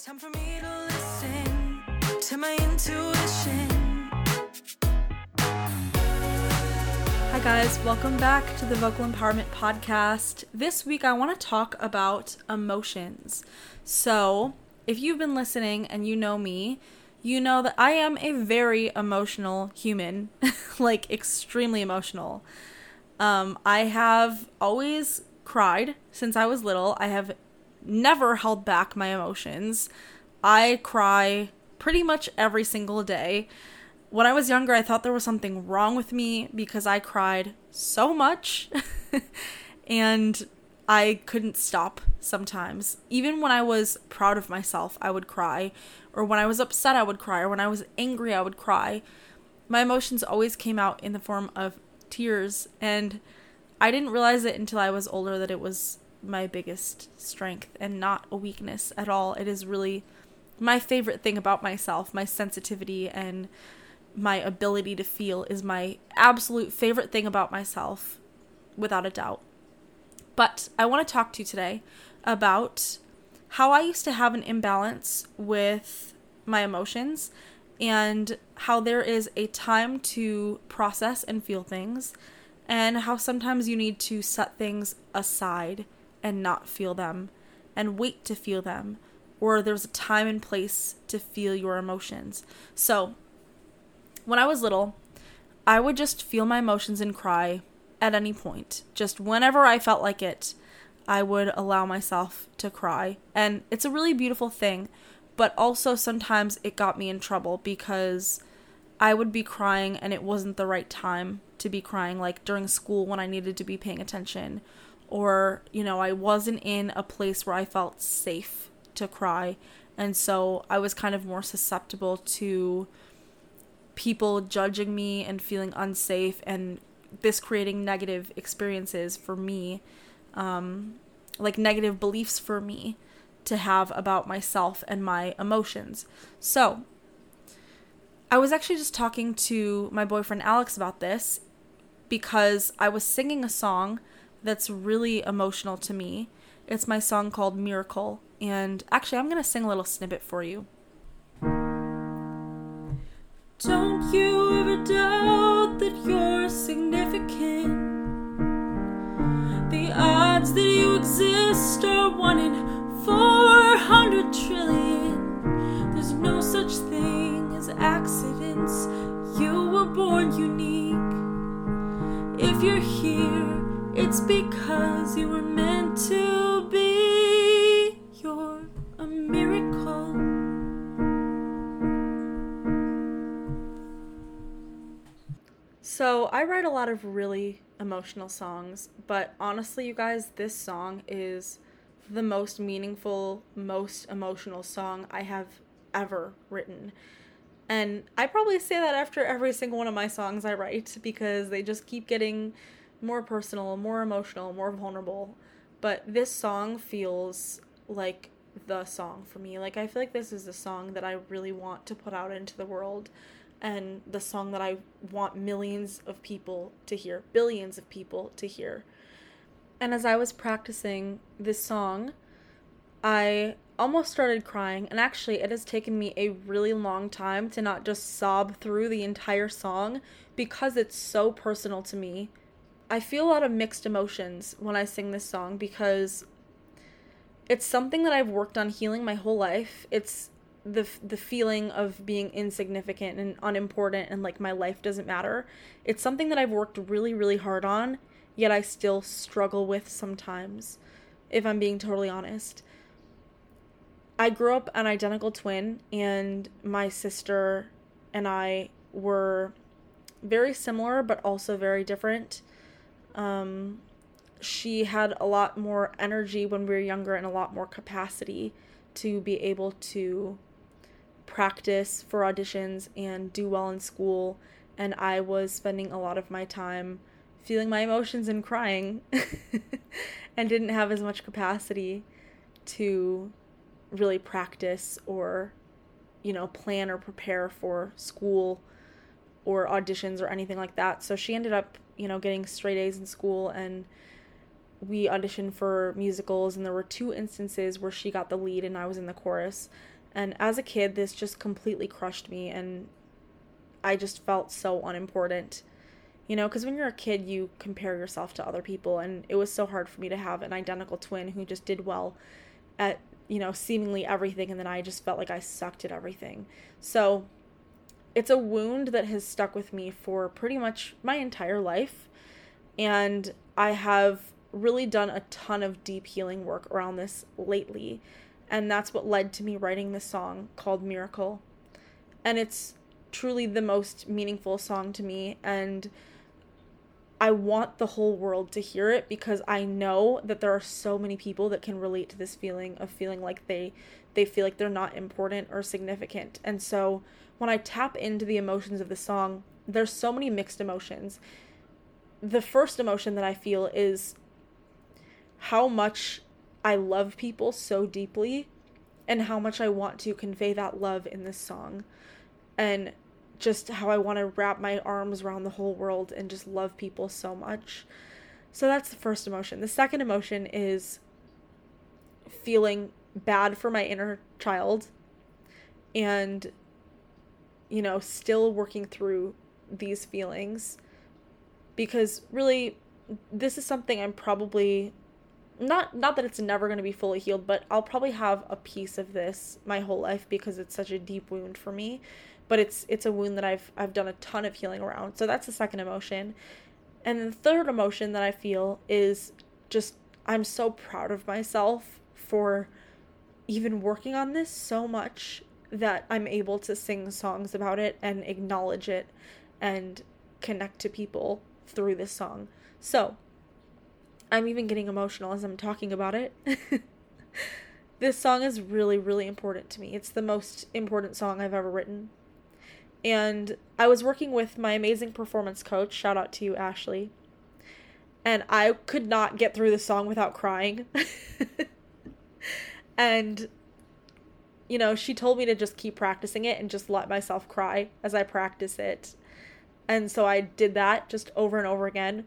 It's time for me to listen to my intuition. Hi, guys. Welcome back to the Vocal Empowerment Podcast. This week, I want to talk about emotions. So, if you've been listening and you know me, you know that I am a very emotional human, like extremely emotional. Um, I have always cried since I was little. I have never held back my emotions. I cry pretty much every single day. When I was younger, I thought there was something wrong with me because I cried so much and I couldn't stop sometimes. Even when I was proud of myself, I would cry. Or when I was upset, I would cry. Or when I was angry, I would cry. My emotions always came out in the form of tears. And I didn't realize it until I was older that it was my biggest strength and not a weakness at all. It is really my favorite thing about myself. My sensitivity and my ability to feel is my absolute favorite thing about myself, without a doubt. But I want to talk to you today about how I used to have an imbalance with my emotions and how there is a time to process and feel things, and how sometimes you need to set things aside and not feel them and wait to feel them, or there's a time and place to feel your emotions. So, when I was little, I would just feel my emotions and cry at any point. Just whenever I felt like it, I would allow myself to cry. And it's a really beautiful thing, but also sometimes it got me in trouble because I would be crying and it wasn't the right time to be crying, like during school when I needed to be paying attention, or, you know, I wasn't in a place where I felt safe to cry. And so I was kind of more susceptible to people judging me and feeling unsafe and this creating negative experiences for me, um, like negative beliefs for me to have about myself and my emotions. So, I was actually just talking to my boyfriend Alex about this because I was singing a song that's really emotional to me. It's my song called Miracle. And actually, I'm going to sing a little snippet for you. Don't you ever doubt that you're significant. The odds that you exist are one in 400 trillion. There's no such thing as accidents. You were born unique. If you're here, it's because you were meant to be. You're a miracle. So, I write a lot of really emotional songs, but honestly, you guys, this song is the most meaningful, most emotional song I have ever written. And I probably say that after every single one of my songs I write because they just keep getting more personal, more emotional, more vulnerable. But this song feels like the song for me. Like I feel like this is the song that I really want to put out into the world and the song that I want millions of people to hear, billions of people to hear. And as I was practicing this song, I almost started crying, and actually, it has taken me a really long time to not just sob through the entire song because it's so personal to me. I feel a lot of mixed emotions when I sing this song because it's something that I've worked on healing my whole life. It's the the feeling of being insignificant and unimportant and like my life doesn't matter. It's something that I've worked really really hard on, yet I still struggle with sometimes if I'm being totally honest. I grew up an identical twin and my sister and I were very similar but also very different. Um she had a lot more energy when we were younger and a lot more capacity to be able to practice for auditions and do well in school. And I was spending a lot of my time feeling my emotions and crying and didn't have as much capacity to really practice or you know plan or prepare for school or auditions or anything like that. So she ended up you know getting straight A's in school and we auditioned for musicals, and there were two instances where she got the lead and I was in the chorus. And as a kid, this just completely crushed me, and I just felt so unimportant. You know, because when you're a kid, you compare yourself to other people, and it was so hard for me to have an identical twin who just did well at, you know, seemingly everything, and then I just felt like I sucked at everything. So it's a wound that has stuck with me for pretty much my entire life. And I have really done a ton of deep healing work around this lately. And that's what led to me writing this song called Miracle. And it's truly the most meaningful song to me. And I want the whole world to hear it because I know that there are so many people that can relate to this feeling of feeling like they they feel like they're not important or significant. And so when I tap into the emotions of the song, there's so many mixed emotions. The first emotion that I feel is how much I love people so deeply and how much I want to convey that love in this song. And just how I want to wrap my arms around the whole world and just love people so much. So that's the first emotion. The second emotion is feeling bad for my inner child and you know, still working through these feelings because really this is something I'm probably not not that it's never going to be fully healed, but I'll probably have a piece of this my whole life because it's such a deep wound for me. But it's it's a wound that I've I've done a ton of healing around. So that's the second emotion. And the third emotion that I feel is just I'm so proud of myself for even working on this so much that I'm able to sing songs about it and acknowledge it and connect to people through this song. So, I'm even getting emotional as I'm talking about it. this song is really, really important to me. It's the most important song I've ever written. And I was working with my amazing performance coach, shout out to you, Ashley. And I could not get through the song without crying. and, you know, she told me to just keep practicing it and just let myself cry as I practice it. And so I did that just over and over again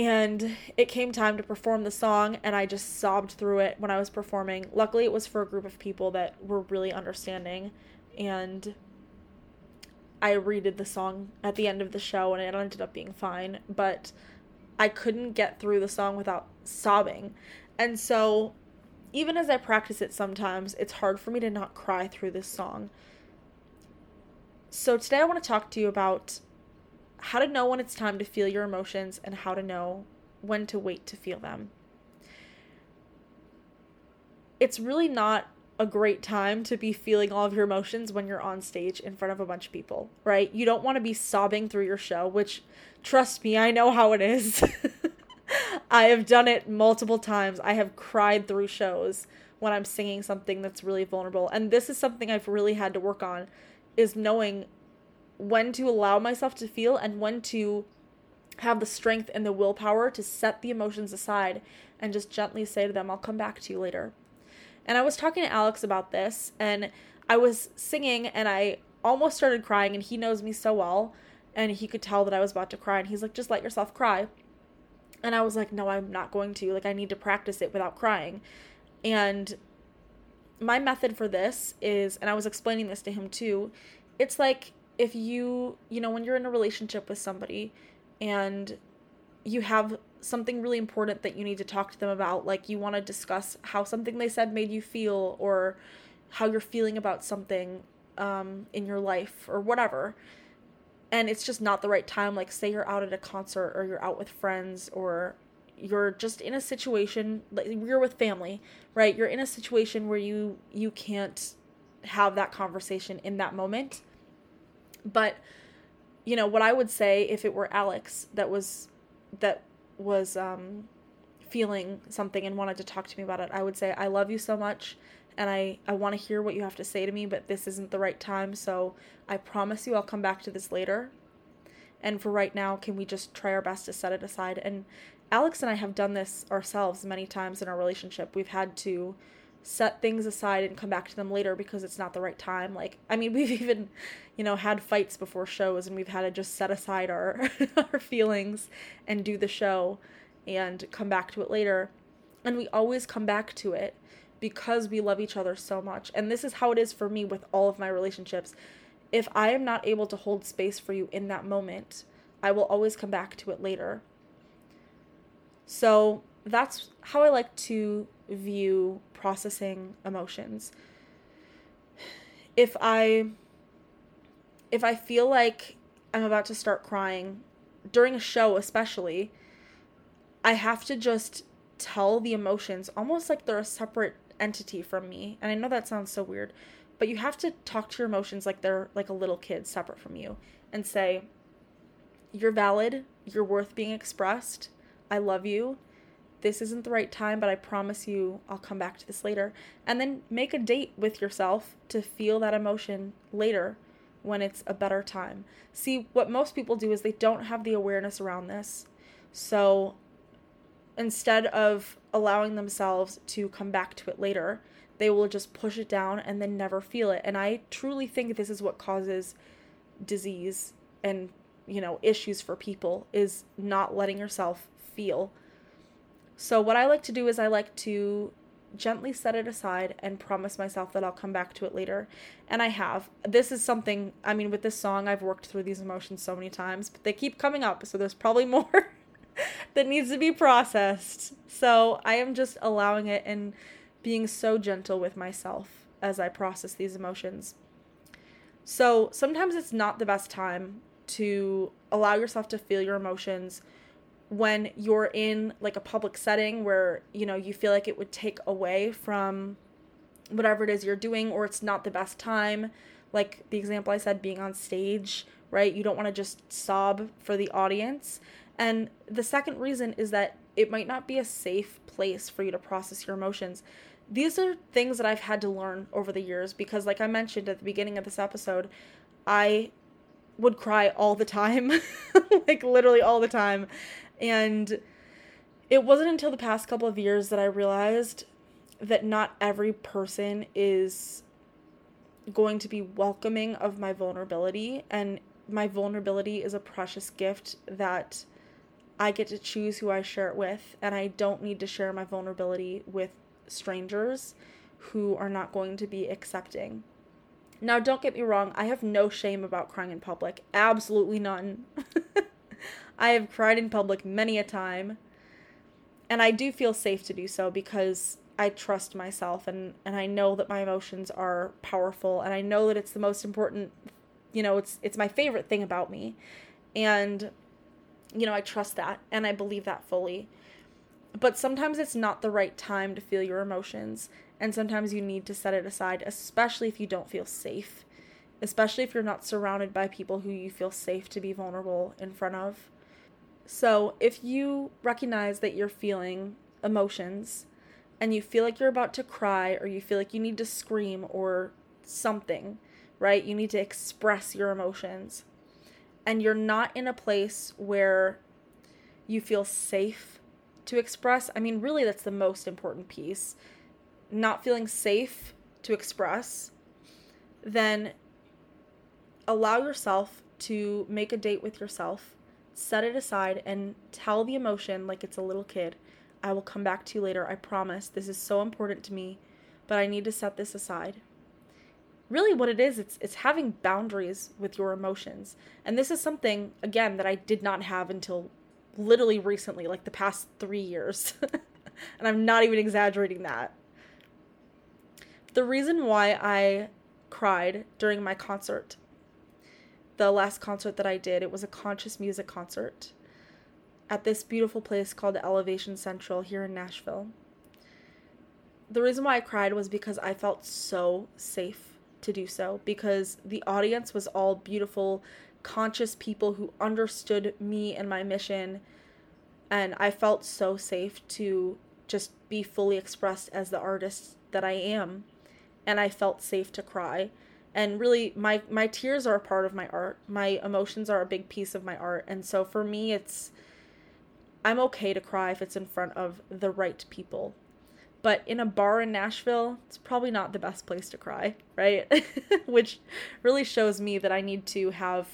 and it came time to perform the song and i just sobbed through it when i was performing luckily it was for a group of people that were really understanding and i redid the song at the end of the show and it ended up being fine but i couldn't get through the song without sobbing and so even as i practice it sometimes it's hard for me to not cry through this song so today i want to talk to you about how to know when it's time to feel your emotions and how to know when to wait to feel them. It's really not a great time to be feeling all of your emotions when you're on stage in front of a bunch of people, right? You don't want to be sobbing through your show, which, trust me, I know how it is. I have done it multiple times. I have cried through shows when I'm singing something that's really vulnerable. And this is something I've really had to work on is knowing when to allow myself to feel and when to have the strength and the willpower to set the emotions aside and just gently say to them, I'll come back to you later. And I was talking to Alex about this, and I was singing, and I almost started crying, and he knows me so well, and he could tell that I was about to cry, and he's like, just let yourself cry. And I was like, no, I'm not going to. Like, I need to practice it without crying. And my method for this is, and I was explaining this to him too, it's like if you, you know, when you're in a relationship with somebody and you have something really important that you need to talk to them about, like you want to discuss how something they said made you feel or how you're feeling about something um, in your life or whatever. And it's just not the right time. Like, say you're out at a concert or you're out with friends or you're just in a situation like you're with family right you're in a situation where you you can't have that conversation in that moment but you know what I would say if it were Alex that was that was um, feeling something and wanted to talk to me about it, I would say I love you so much and I I want to hear what you have to say to me, but this isn't the right time, so I promise you I'll come back to this later. And for right now, can we just try our best to set it aside? And Alex and I have done this ourselves many times in our relationship. We've had to set things aside and come back to them later because it's not the right time. Like, I mean, we've even, you know, had fights before shows and we've had to just set aside our our feelings and do the show. and come back to it later. And we always come back to it because we love each other so much. And this is how it is for me with all of my relationships. If I am not able to hold space for you in that moment, I will always come back to it later. So that's how I like to view processing emotions. If I if I feel like I'm about to start crying during a show especially, I have to just tell the emotions almost like they're a separate entity from me. And I know that sounds so weird, but you have to talk to your emotions like they're like a little kid separate from you and say, You're valid, you're worth being expressed, I love you. This isn't the right time, but I promise you I'll come back to this later. And then make a date with yourself to feel that emotion later when it's a better time. See, what most people do is they don't have the awareness around this. So instead of allowing themselves to come back to it later, they will just push it down and then never feel it. And I truly think this is what causes disease and, you know, issues for people is not letting yourself feel. So what I like to do is I like to gently set it aside and promise myself that I'll come back to it later. And I have. This is something, I mean, with this song, I've worked through these emotions so many times, but they keep coming up. So there's probably more that needs to be processed. So I am just allowing it and being so gentle with myself as I process these emotions. So sometimes it's not the best time to allow yourself to feel your emotions when you're in like a public setting where you know you feel like it would take away from whatever it is you're doing or it's not the best time. Like the example I said being on stage right? You don't want to just sob for the audience. And the second reason is that it might not be a safe place for you to process your emotions. These are things that I've had to learn over the years because like I mentioned at the beginning of this episode I would cry all the time like literally all the time and it wasn't until the past couple of years that I realized that not every person is going to be welcoming of my vulnerability. And my vulnerability is a precious gift that I get to choose who I share it with. And I don't need to share my vulnerability with strangers who are not going to be accepting. Now, don't get me wrong, I have no shame about crying in public. Absolutely none. I have cried in public many a time. And I do feel safe to do so because I trust myself and, and I know that my emotions are powerful and I know that it's the most important you know, it's it's my favorite thing about me. And you know, I trust that and I believe that fully. But sometimes it's not the right time to feel your emotions and sometimes you need to set it aside, especially if you don't feel safe. Especially if you're not surrounded by people who you feel safe to be vulnerable in front of. So, if you recognize that you're feeling emotions and you feel like you're about to cry or you feel like you need to scream or something, right? You need to express your emotions and you're not in a place where you feel safe to express. I mean, really, that's the most important piece. Not feeling safe to express, then allow yourself to make a date with yourself set it aside and tell the emotion like it's a little kid. I will come back to you later. I promise. This is so important to me, but I need to set this aside. Really what it is, it's it's having boundaries with your emotions. And this is something again that I did not have until literally recently, like the past 3 years. and I'm not even exaggerating that. The reason why I cried during my concert the last concert that I did. It was a conscious music concert at this beautiful place called Elevation Central here in Nashville. The reason why I cried was because I felt so safe to do so because the audience was all beautiful, conscious people who understood me and my mission and I felt so safe to just be fully expressed as the artist that I am and I felt safe to cry. And really my my tears are a part of my art. My emotions are a big piece of my art. And so for me it's i'm okay to cry if it's in front of the right people. But in a bar in nashville it's probably not the best place to cry right? Which really shows me that i need to have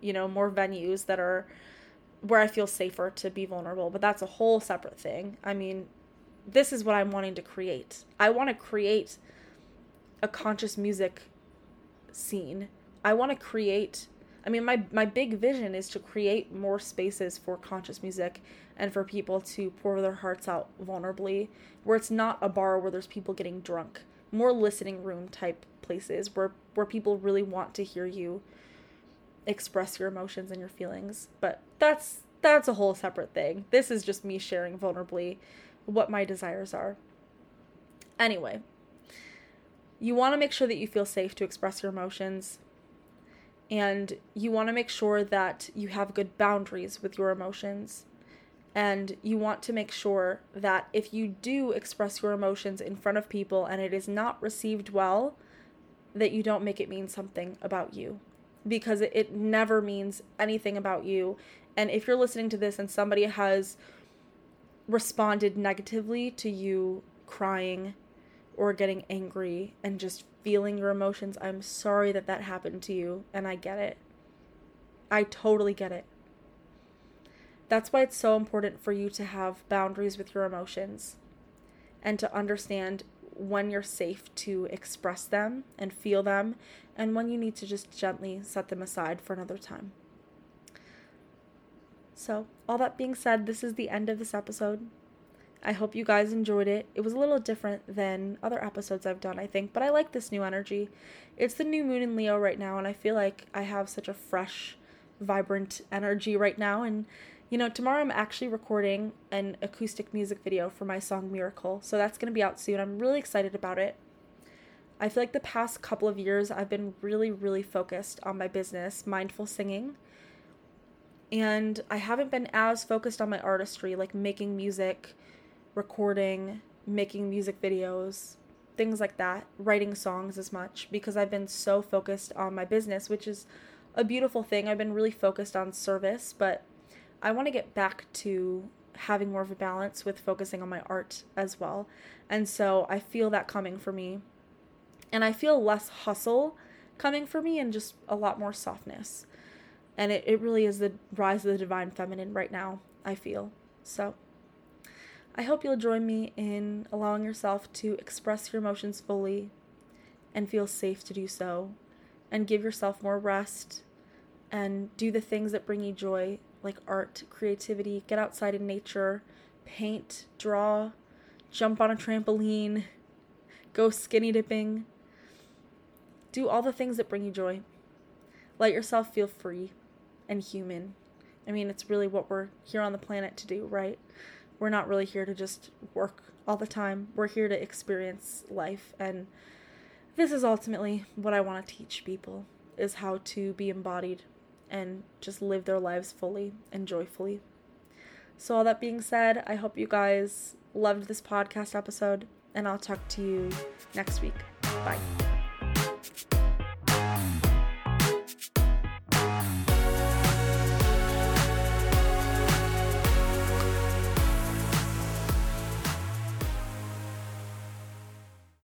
you know more venues that are where I feel safer to be vulnerable, but that's a whole separate thing. I mean, this is what I'm wanting to create. I want to create a conscious music scene. I want to create I mean my my big vision is to create more spaces for conscious music and for people to pour their hearts out vulnerably where it's not a bar where there's people getting drunk. More listening room type places where where people really want to hear you express your emotions and your feelings. But that's that's a whole separate thing. This is just me sharing vulnerably what my desires are. Anyway, you want to make sure that you feel safe to express your emotions. And you want to make sure that you have good boundaries with your emotions. And you want to make sure that if you do express your emotions in front of people and it is not received well, that you don't make it mean something about you because it, never means anything about you. And if you're listening to this and somebody has responded negatively to you crying or getting angry and just feeling your emotions, I'm sorry that that happened to you, and I get it. I totally get it. That's why it's so important for you to have boundaries with your emotions and to understand when you're safe to express them and feel them, and when you need to just gently set them aside for another time. So, all that being said, this is the end of this episode. I hope you guys enjoyed it. It was a little different than other episodes I've done, I think, but I like this new energy. It's the new moon in Leo right now, and I feel like I have such a fresh, vibrant energy right now, and you know, tomorrow I'm actually recording an acoustic music video for my song Miracle, so that's going to be out soon. I'm really excited about it. I feel like the past couple of years I've been really, really focused on my business, mindful singing, and I haven't been as focused on my artistry, like making music, recording, making music videos, things like that, writing songs as much, because I've been so focused on my business, which is a beautiful thing. I've been really focused on service, but I want to get back to having more of a balance with focusing on my art as well. And so I feel that coming for me. And I feel less hustle coming for me and just a lot more softness. And it, it really is the rise of the divine feminine right now, I feel. So I hope you'll join me in allowing yourself to express your emotions fully and feel safe to do so. And give yourself more rest and do the things that bring you joy like art, creativity, get outside in nature, paint, draw, jump on a trampoline, go skinny dipping. Do all the things that bring you joy. Let yourself feel free and human. I mean, it's really what we're here on the planet to do, right? We're not really here to just work all the time. We're here to experience life and this is ultimately what I want to teach people is how to be embodied and just live their lives fully and joyfully. So, all that being said, I hope you guys loved this podcast episode, and I'll talk to you next week. Bye.